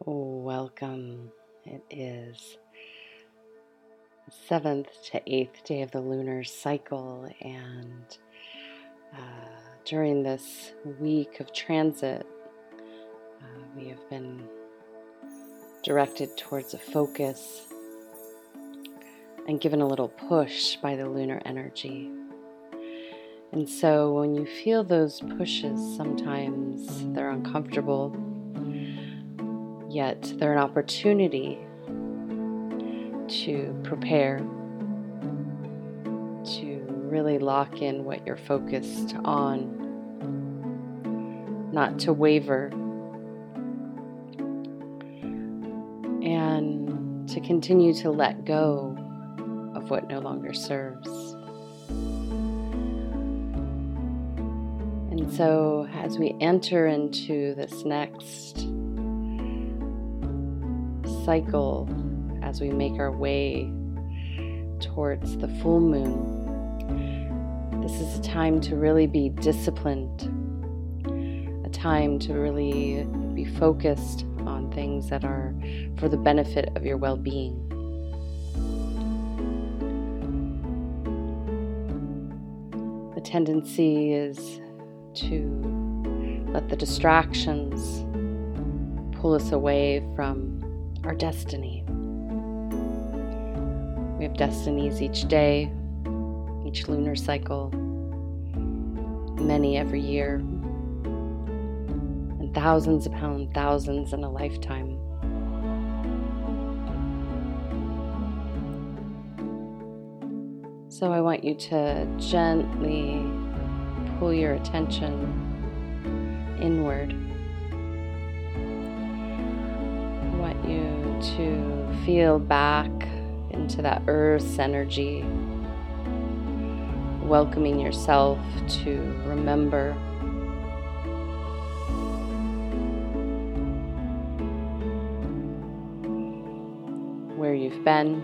Welcome. It is seventh to eighth day of the lunar cycle, and uh, during this week of transit, uh, we have been directed towards a focus and given a little push by the lunar energy. And so when you feel those pushes, sometimes they're uncomfortable yet they're an opportunity to prepare, to really lock in what you're focused on, not to waver, and to continue to let go of what no longer serves. And so, as we enter into this next cycle as we make our way towards the full moon. This is a time to really be disciplined, a time to really be focused on things that are for the benefit of your well being. The tendency is to let the distractions pull us away from our destiny. We have destinies each day, each lunar cycle, many every year, and thousands upon thousands in a lifetime. So I want you to gently pull your attention inward. You to feel back into that earth's energy, welcoming yourself to remember. Where you've been,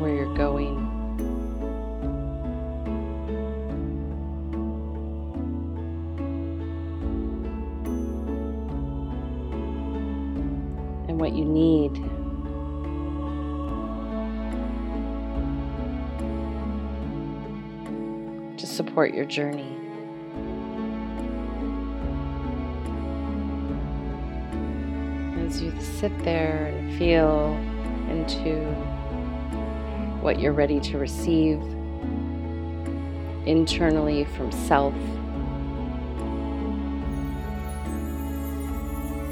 where you're going. You need. To support your journey. As you sit there and feel into what you're ready to receive internally from self.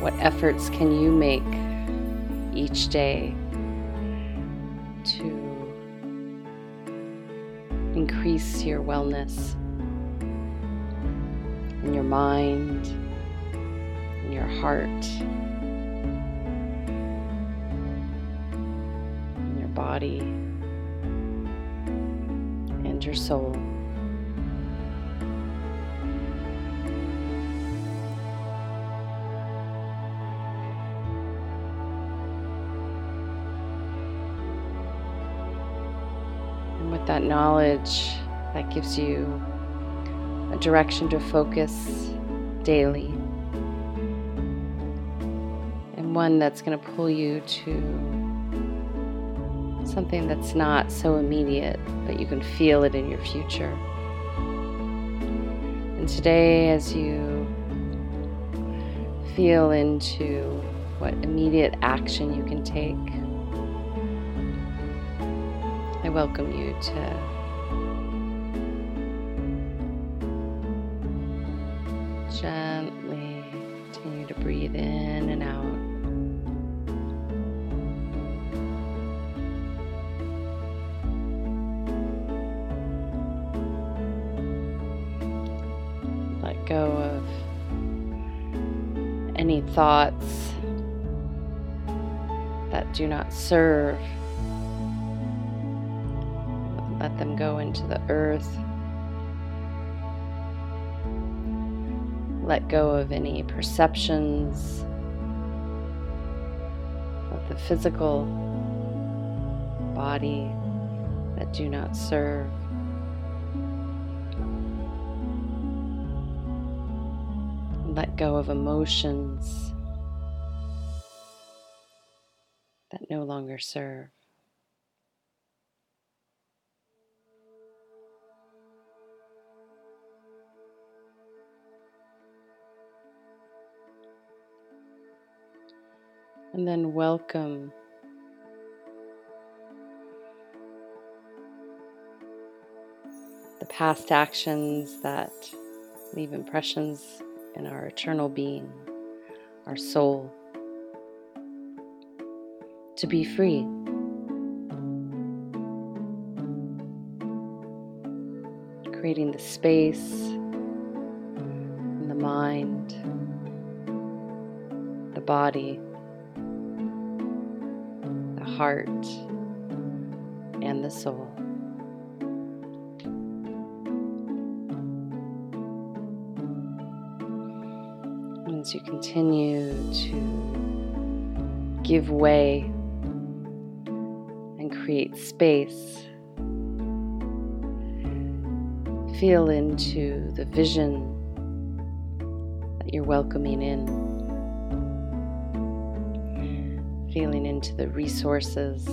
What efforts can you make each day to increase your wellness in your mind, in your heart, in your body, and your soul. That knowledge that gives you a direction to focus daily and one that's going to pull you to something that's not so immediate, but you can feel it in your future. And today, as you feel into what immediate action you can take, welcome you to gently continue to breathe in and out. Let go of any thoughts that do not serve let them go into the earth. Let go of any perceptions of the physical body that do not serve. let go of emotions that no longer serve. And then welcome. The past actions that leave impressions in our eternal being, our soul, to be free. Creating the space in the mind, the body, the heart, and the soul. as you continue to give way and create space, feel into the vision that you're welcoming in, feeling into the resources.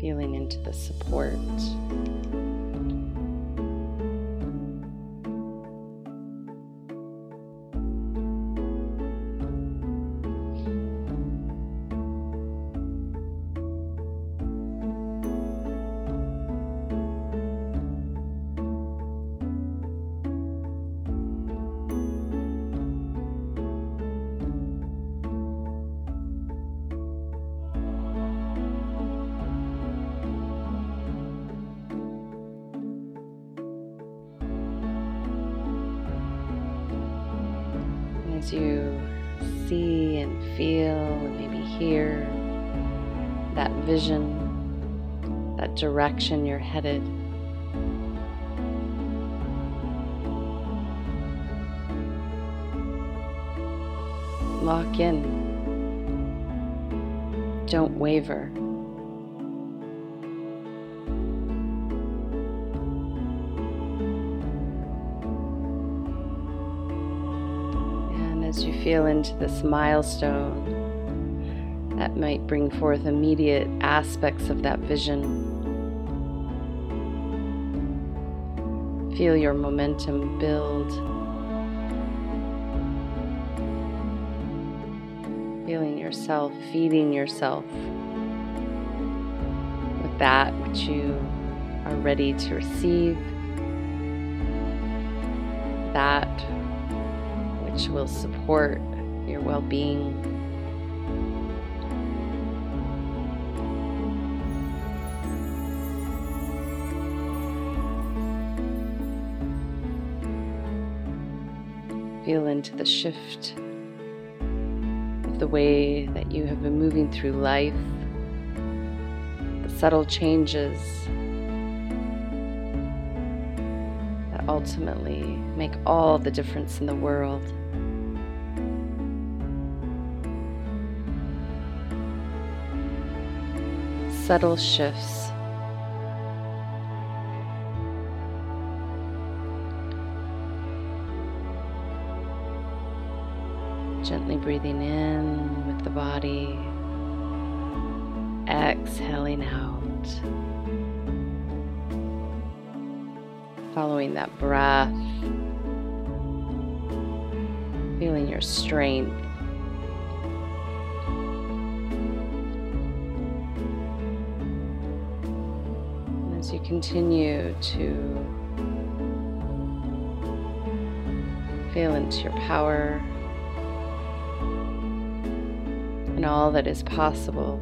Feeling into the support. Vision, that direction you're headed. Lock in. Don't waver. And as you feel into this milestone that might bring forth immediate aspects of that vision. Feel your momentum build. Feeling yourself, feeding yourself with that which you are ready to receive, that which will support your well being. Feel into the shift of the way that you have been moving through life, the subtle changes that ultimately make all the difference in the world. subtle shifts. Gently breathing in with the body, exhaling out. Following that breath, feeling your strength. As you continue to feel into your power and all that is possible.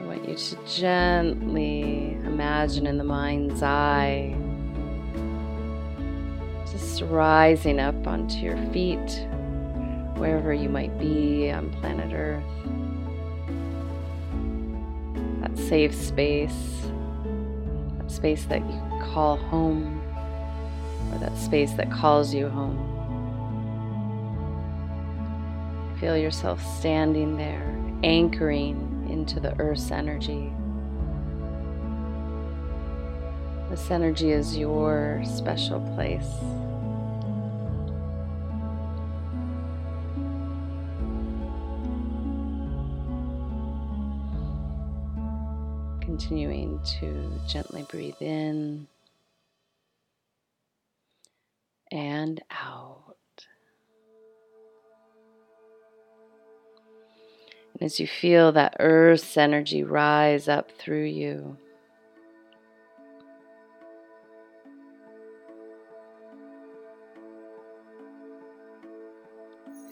I want you to gently imagine in the mind's eye just rising up onto your feet, wherever you might be on planet Earth That safe space, that space that you call home, or that space that calls you home. Feel yourself standing there, anchoring into the earth's energy. This energy is your special place. Continuing to gently breathe in and out. And as you feel that earth's energy rise up through you,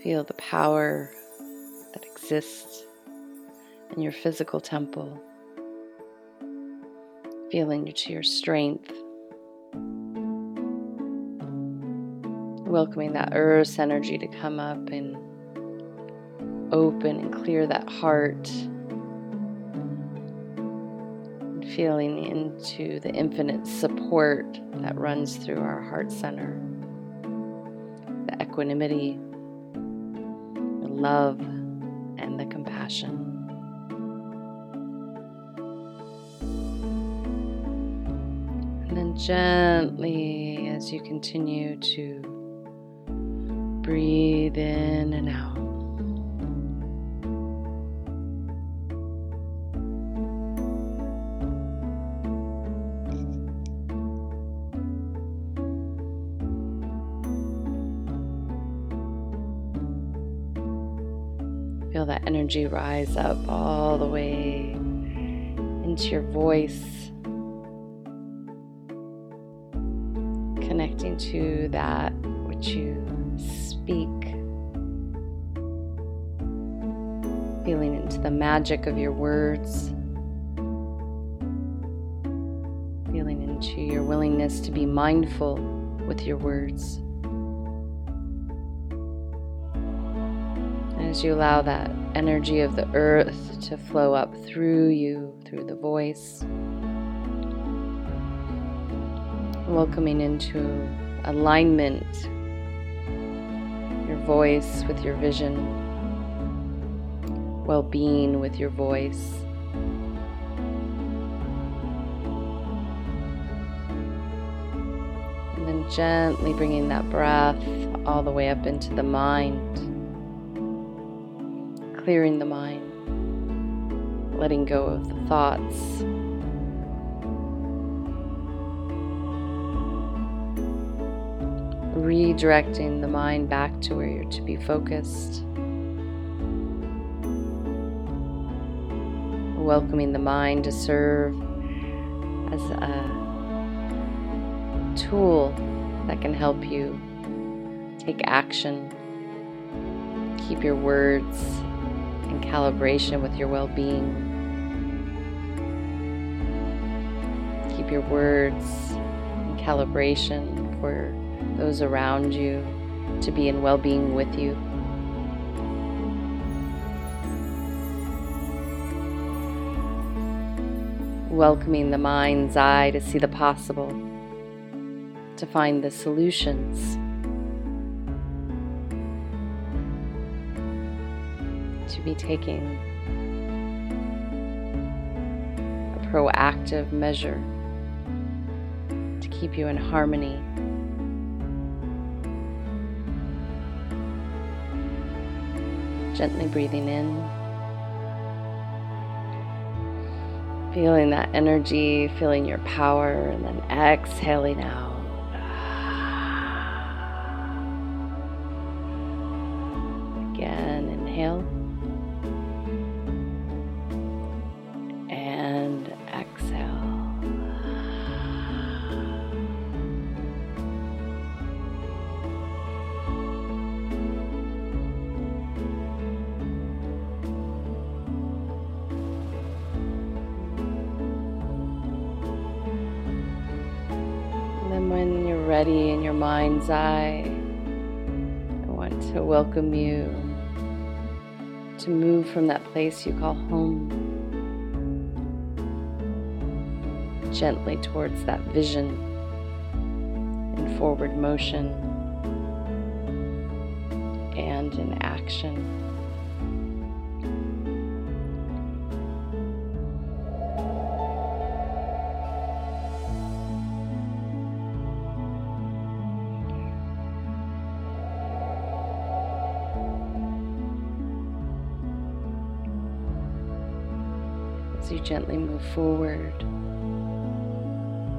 feel the power that exists in your physical temple, feeling to your strength. Welcoming that earth's energy to come up and open and clear that heart. Feeling into the infinite support that runs through our heart center, the equanimity, the love, and the compassion. And then gently, as you continue to breathe in and out. Feel that energy rise up all the way into your voice, connecting to that which you speak, feeling into the magic of your words, feeling into your willingness to be mindful with your words. As you allow that energy of the earth to flow up through you, through the voice, welcoming into alignment your voice with your vision, well being with your voice. And then gently bringing that breath all the way up into the mind clearing the mind, letting go of the thoughts. Redirecting the mind back to where you're to be focused. Welcoming the mind to serve as a tool that can help you take action, keep your words in calibration with your well being. Keep your words in calibration for those around you to be in well being with you. Welcoming the mind's eye to see the possible, to find the solutions. To be taking a proactive measure to keep you in harmony. Gently breathing in, feeling that energy, feeling your power, and then exhaling out. When you're ready in your mind's eye, I want to welcome you to move from that place you call home gently towards that vision in forward motion and in action. As you gently move forward.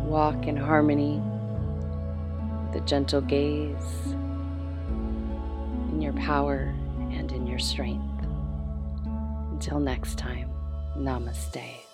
Walk in harmony with a gentle gaze in your power and in your strength. Until next time, namaste.